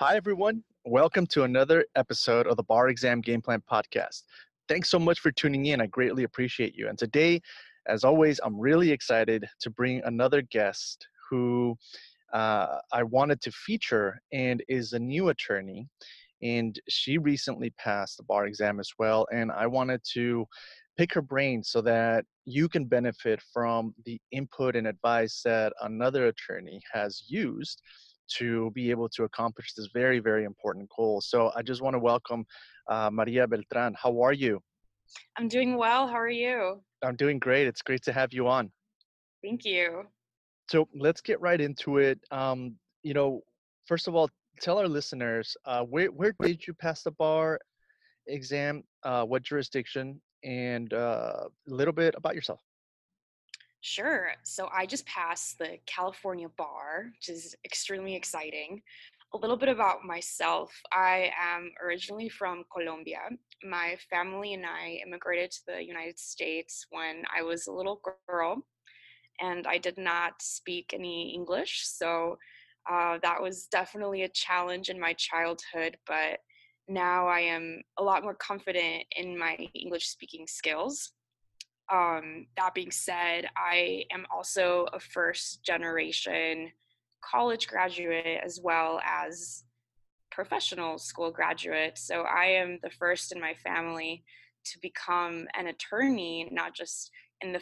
Hi, everyone. Welcome to another episode of the Bar Exam Game Plan Podcast. Thanks so much for tuning in. I greatly appreciate you. And today, as always, I'm really excited to bring another guest who uh, I wanted to feature and is a new attorney. And she recently passed the bar exam as well. And I wanted to pick her brain so that you can benefit from the input and advice that another attorney has used to be able to accomplish this very, very important goal. So I just want to welcome uh, Maria Beltran. How are you? I'm doing well. How are you? I'm doing great. It's great to have you on. Thank you. So let's get right into it. Um, you know, first of all, tell our listeners uh, where where did you pass the bar exam? Uh, what jurisdiction? And uh, a little bit about yourself. Sure. So I just passed the California bar, which is extremely exciting. A little bit about myself. I am originally from Colombia. My family and I immigrated to the United States when I was a little girl, and I did not speak any English. So uh, that was definitely a challenge in my childhood, but now I am a lot more confident in my English speaking skills um, that being said, I am also a first generation college graduate as well as professional school graduate. So I am the first in my family to become an attorney, not just in the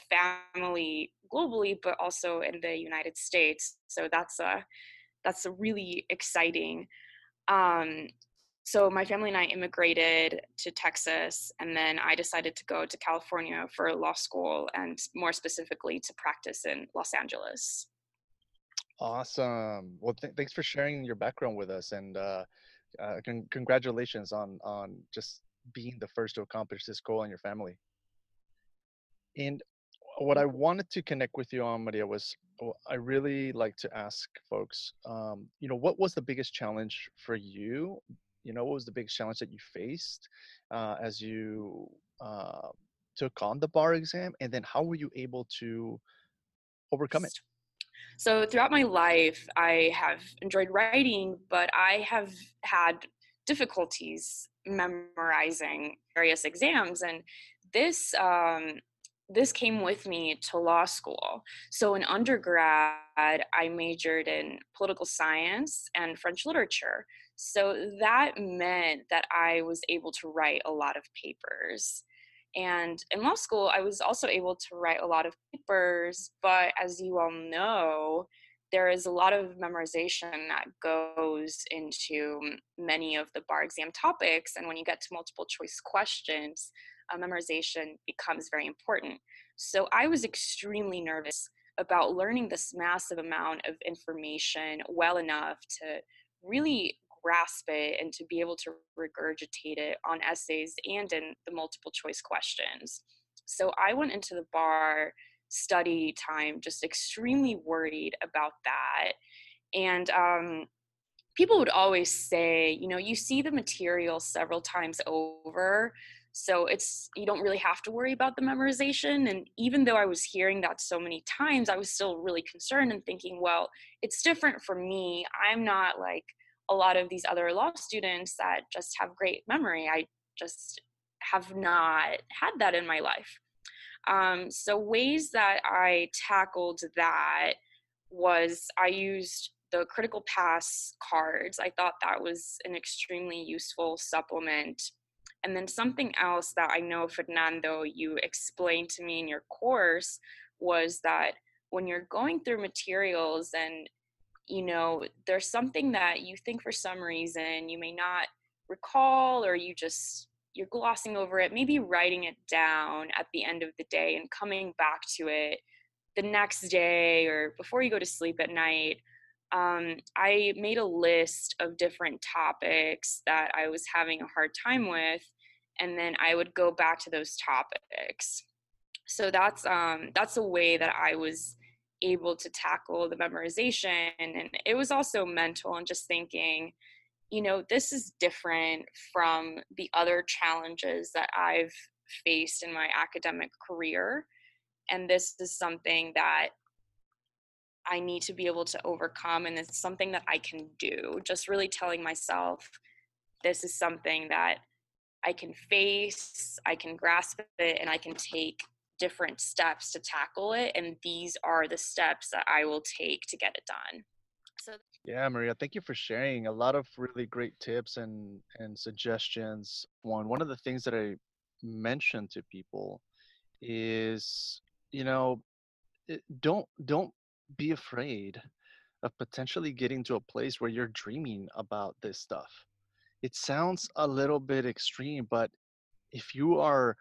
family globally, but also in the United States. So that's a that's a really exciting. Um, so my family and I immigrated to Texas, and then I decided to go to California for law school, and more specifically to practice in Los Angeles. Awesome. Well, th- thanks for sharing your background with us, and uh, uh, con- congratulations on on just being the first to accomplish this goal in your family. And what I wanted to connect with you on, Maria, was I really like to ask folks, um, you know, what was the biggest challenge for you you know what was the biggest challenge that you faced uh, as you uh, took on the bar exam and then how were you able to overcome it so throughout my life i have enjoyed writing but i have had difficulties memorizing various exams and this um, this came with me to law school. So in undergrad, I majored in political science and French literature. So that meant that I was able to write a lot of papers. And in law school, I was also able to write a lot of papers, but as you all know, there is a lot of memorization that goes into many of the bar exam topics. And when you get to multiple choice questions, uh, memorization becomes very important. So I was extremely nervous about learning this massive amount of information well enough to really grasp it and to be able to regurgitate it on essays and in the multiple choice questions. So I went into the bar study time just extremely worried about that. And um, people would always say, you know, you see the material several times over. So it's, you don't really have to worry about the memorization. And even though I was hearing that so many times, I was still really concerned and thinking, well, it's different for me. I'm not like a lot of these other law students that just have great memory. I just have not had that in my life. Um, so, ways that I tackled that was I used the critical pass cards. I thought that was an extremely useful supplement. And then something else that I know, Fernando, you explained to me in your course was that when you're going through materials and you know, there's something that you think for some reason you may not recall or you just you're glossing over it, maybe writing it down at the end of the day and coming back to it the next day or before you go to sleep at night. Um, I made a list of different topics that I was having a hard time with, and then I would go back to those topics. So that's um, that's a way that I was able to tackle the memorization and it was also mental and just thinking you know this is different from the other challenges that i've faced in my academic career and this is something that I need to be able to overcome, and it's something that I can do. Just really telling myself this is something that I can face, I can grasp it, and I can take different steps to tackle it. And these are the steps that I will take to get it done. So yeah, Maria, thank you for sharing a lot of really great tips and and suggestions. One one of the things that I mentioned to people is, you know, don't don't be afraid of potentially getting to a place where you're dreaming about this stuff. It sounds a little bit extreme, but if you are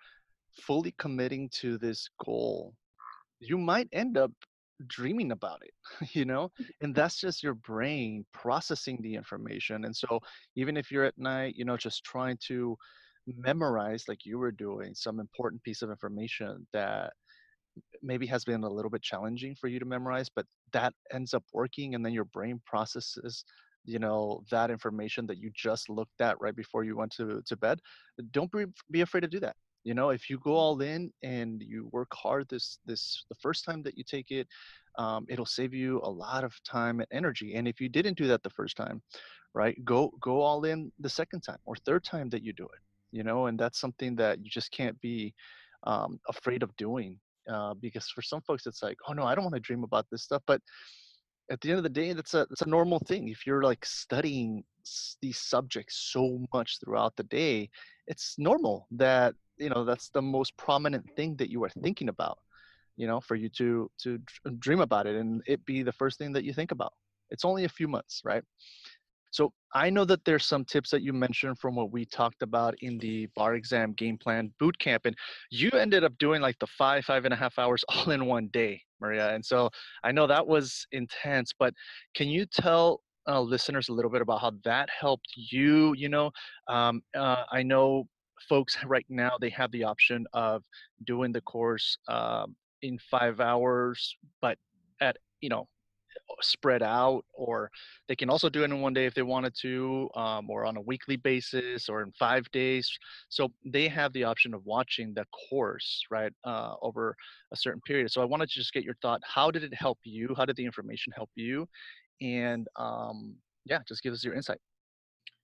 fully committing to this goal, you might end up dreaming about it, you know? Mm. And that's just your brain processing the information. And so even if you're at night, you know, just trying to memorize like you were doing some important piece of information that maybe has been a little bit challenging for you to memorize, but that ends up working and then your brain processes you know that information that you just looked at right before you went to, to bed don't be, be afraid to do that you know if you go all in and you work hard this this the first time that you take it um, it'll save you a lot of time and energy and if you didn't do that the first time right go go all in the second time or third time that you do it you know and that's something that you just can't be um, afraid of doing uh, because for some folks it's like oh no i don't want to dream about this stuff but at the end of the day that's a that's a normal thing if you're like studying these subjects so much throughout the day it's normal that you know that's the most prominent thing that you are thinking about you know for you to to dream about it and it be the first thing that you think about it's only a few months right so I know that there's some tips that you mentioned from what we talked about in the bar exam game plan boot camp, and you ended up doing like the five, five and a half hours all in one day, Maria. And so I know that was intense, but can you tell uh, listeners a little bit about how that helped you? You know, um, uh, I know folks right now they have the option of doing the course um, in five hours, but at you know spread out, or they can also do it in one day if they wanted to, um, or on a weekly basis, or in five days. So they have the option of watching the course right uh, over a certain period. So I wanted to just get your thought. How did it help you? How did the information help you? And um, yeah, just give us your insight.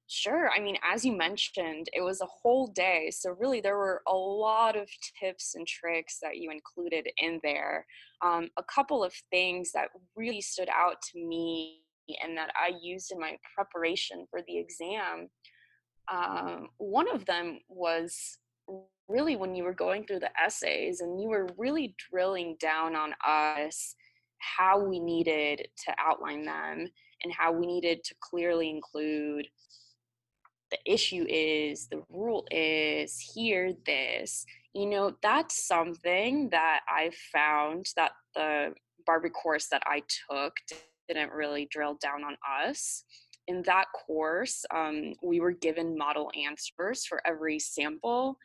Sure. I mean, as you mentioned, it was a whole day. So, really, there were a lot of tips and tricks that you included in there. Um, a couple of things that really stood out to me and that I used in my preparation for the exam. Um, one of them was really when you were going through the essays and you were really drilling down on us how we needed to outline them and how we needed to clearly include the issue is, the rule is, here, this. You know, that's something that I found that the BARBRI course that I took didn't really drill down on us. In that course, um, we were given model answers for every sample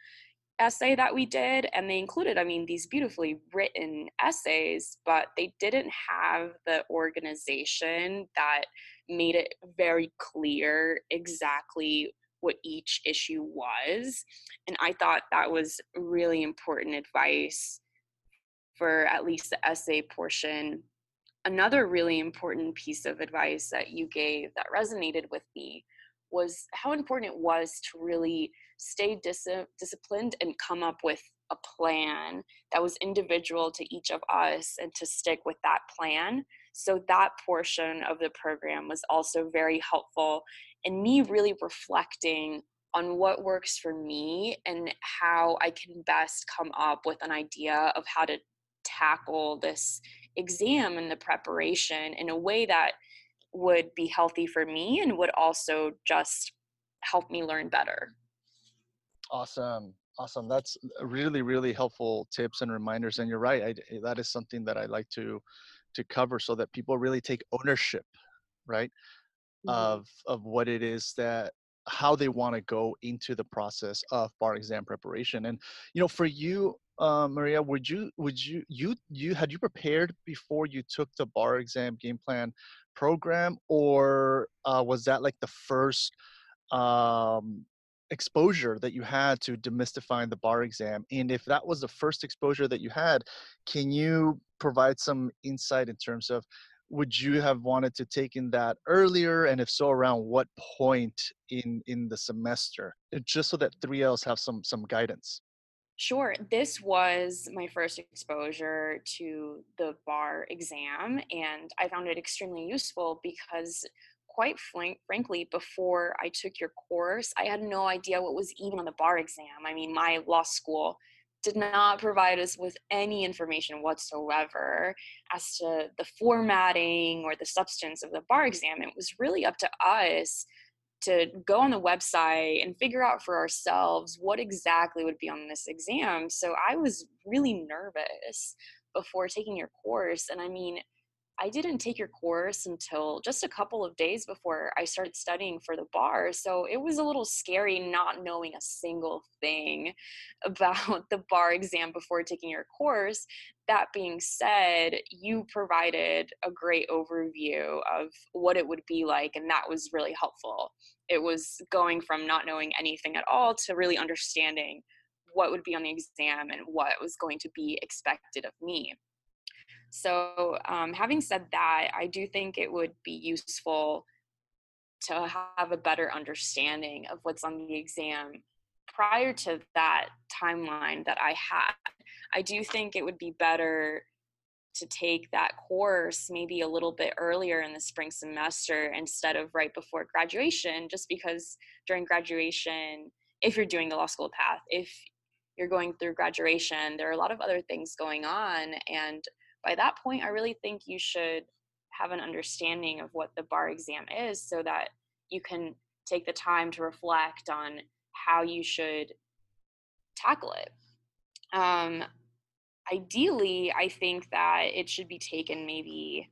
essay that we did and they included i mean these beautifully written essays but they didn't have the organization that made it very clear exactly what each issue was. And I thought that was really important advice for at least the essay portion. Another really important piece of advice that you gave that resonated with me was how important it was to really stay dis- disciplined and come up with a plan that was individual to each of us and to stick with that plan. So, that portion of the program was also very helpful in me really reflecting on what works for me and how I can best come up with an idea of how to tackle this exam and the preparation in a way that would be healthy for me and would also just help me learn better. Awesome. Awesome. That's really, really helpful tips and reminders. And you're right. I, eh, that is something that I like to to cover so that people really take ownership, right? Mm-hmm. Of of what it is that how they want to go into the process of bar exam preparation. And you know, for you, uh, Maria, would you would you you you had you prepared before you took the bar exam game plan program, or uh, was that like the first um, exposure that you had to demystifying the bar exam and if that was the first exposure that you had can you provide some insight in terms of would you have wanted to take in that earlier and if so around what point in in the semester just so that 3ls have some some guidance Sure. This was my first exposure to the bar exam, and I found it extremely useful because, quite frank- frankly, before I took your course, I had no idea what was even on the bar exam. I mean, my law school did not provide us with any information whatsoever as to the formatting or the substance of the bar mm. exam. It was really up to us to go on the website and figure out for ourselves what exactly would be on this exam. So I was really nervous before taking your course. And I mean, I didn't take your course until just a couple of days before I started studying for the bar. So it was a little scary not knowing a single thing about the bar exam before taking your course. That being said, you provided a great overview of what it would be like, and that was really helpful. It was going from not knowing anything at all to really understanding what would be on the exam and what was going to be expected of me. So, um, having said that, I do think it would be useful to have a better understanding of what's on the exam prior to that timeline that I had. I do think it would be better to take that course maybe a little bit earlier in the spring semester instead of right before graduation, just because during graduation, if you're doing the law school path, if you're going through graduation, there are a lot of other things going on. And by that point, I really think you should have an understanding of what the bar exam is so that you can take the time to reflect on how you should tackle it. Um, ideally, I think that it should be taken maybe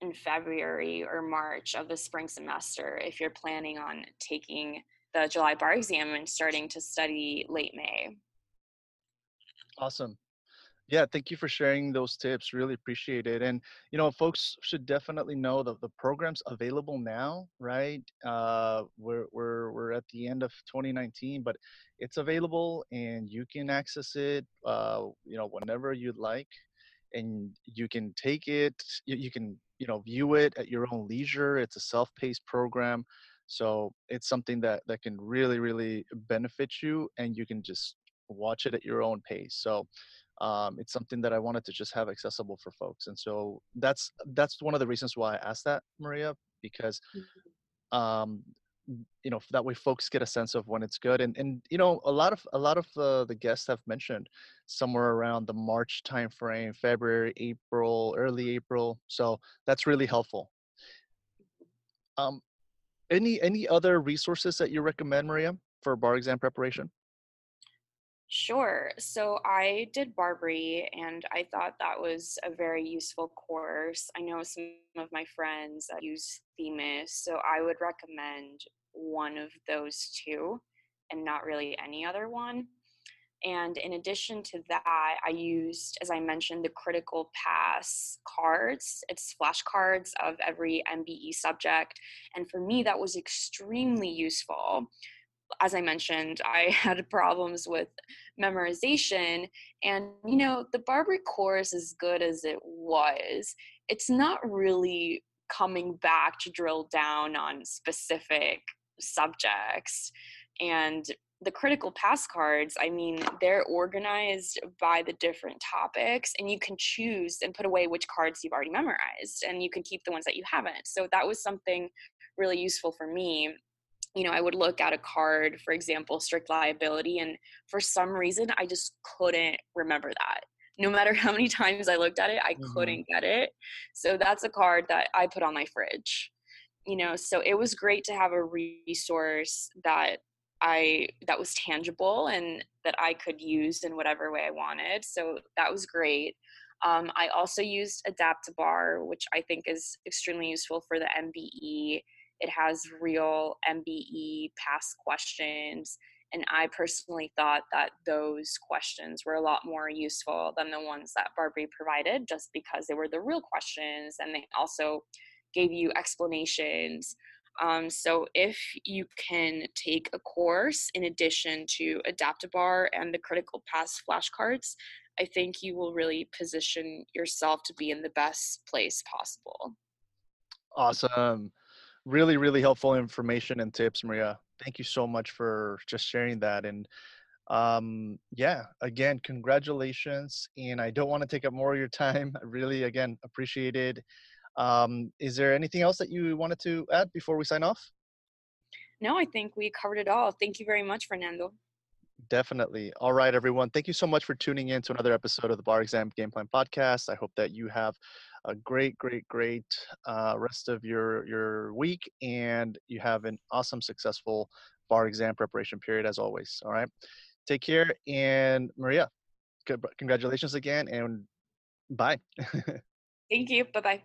in February or March of the spring semester if you're planning on taking the July bar exam and starting to study late May. Awesome. Yeah, thank you for sharing those tips. Really appreciate it. And you know, folks should definitely know that the program's available now, right? Uh, we're we're we're at the end of 2019, but it's available and you can access it, uh, you know, whenever you'd like, and you can take it. You, you can you know view it at your own leisure. It's a self-paced program, so it's something that that can really really benefit you, and you can just watch it at your own pace. So um, it's something that I wanted to just have accessible for folks. And so that's that's one of the reasons why I asked that, Maria, because mm-hmm. um, you know that way folks get a sense of when it's good. And and you know a lot of a lot of uh, the guests have mentioned somewhere around the March timeframe, February, April, early April. So that's really helpful. Um, any any other resources that you recommend, Maria, for bar exam preparation? Sure. So I did BARBRI and I thought that was a very useful course. I know some of my friends use Themis, so I would recommend one of those two and not really any other one. And in addition to that, I used, as I mentioned, the critical pass cards. It's flashcards of every MBE subject. And for me, that was extremely useful as I mentioned, I had problems with memorization. And, you know, the BARBRI course, as good as it was, it's not really coming back to drill down on specific subjects. And the critical pass cards, I mean, they're organized by the different topics, and you can choose and put away which cards you've already memorized, and you can keep the ones that you haven't. So that was something really useful for me you know, I would look at a card, for example, strict liability, and for some reason, I just couldn't remember that. No matter how many times I looked at it, I mm-hmm. couldn't get it. So that's a card that I put on my fridge. You know, so it was great to have a resource that I that was tangible and that I could use in whatever way I wanted. So that was great. Um, I also used AdaptiBar, which I think is extremely useful for the MBE it has real MBE past questions. And I personally thought that those questions were a lot more useful than the ones that BARBRI provided, just because they were the real questions and they also gave you explanations. Um, so if you can take a course in addition to AdaptiBar and the critical pass flashcards, I think you will really position yourself to be in the best place possible. Awesome. Really, really helpful information and tips, Maria. Thank you so much for just sharing that. And um, yeah, again, congratulations. And I don't want to take up more of your time. I really, again, appreciate it. Um, is there anything else that you wanted to add before we sign off? No, I think we covered it all. Thank you very much, Fernando. Definitely. All right, everyone. Thank you so much for tuning in to another episode of the Bar Exam Game Plan Podcast. I hope that you have a great, great, great uh, rest of your your week, and you have an awesome, successful bar exam preparation period as always. All right. Take care, and Maria, congratulations again, and bye. Thank you. Bye bye.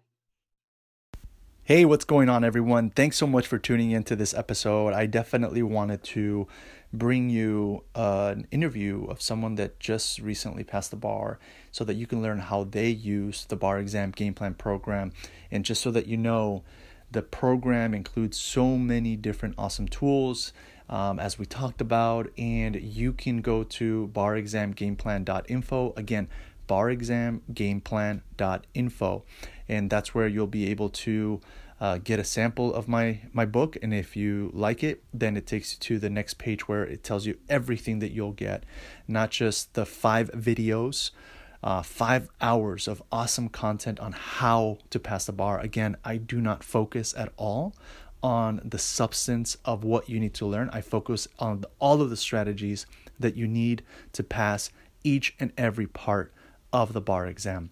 Hey, what's going on, everyone? Thanks so much for tuning into this episode. I definitely wanted to bring you uh, an interview of someone that just recently passed the bar so that you can learn how they use the bar exam game plan program. And just so that you know, the program includes so many different awesome tools. Um, as we talked about, and you can go to barexamgameplan.info. Again, barexamgameplan.info and that's where you'll be able to uh, get a sample of my my book and if you like it then it takes you to the next page where it tells you everything that you'll get not just the five videos uh, five hours of awesome content on how to pass the bar again i do not focus at all on the substance of what you need to learn i focus on all of the strategies that you need to pass each and every part of the bar exam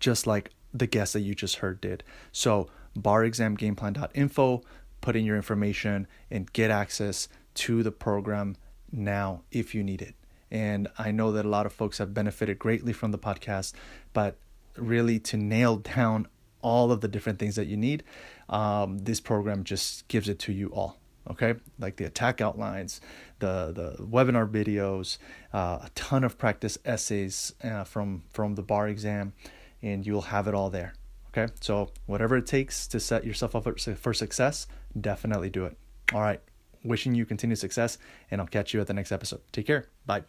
just like the guest that you just heard did. So barexamgameplan.info, put in your information and get access to the program now if you need it. And I know that a lot of folks have benefited greatly from the podcast, but really to nail down all of the different things that you need, um, this program just gives it to you all. Okay, like the attack outlines, the the webinar videos, uh, a ton of practice essays uh, from from the bar exam, and you'll have it all there. Okay, so whatever it takes to set yourself up for success, definitely do it. All right, wishing you continued success, and I'll catch you at the next episode. Take care. Bye.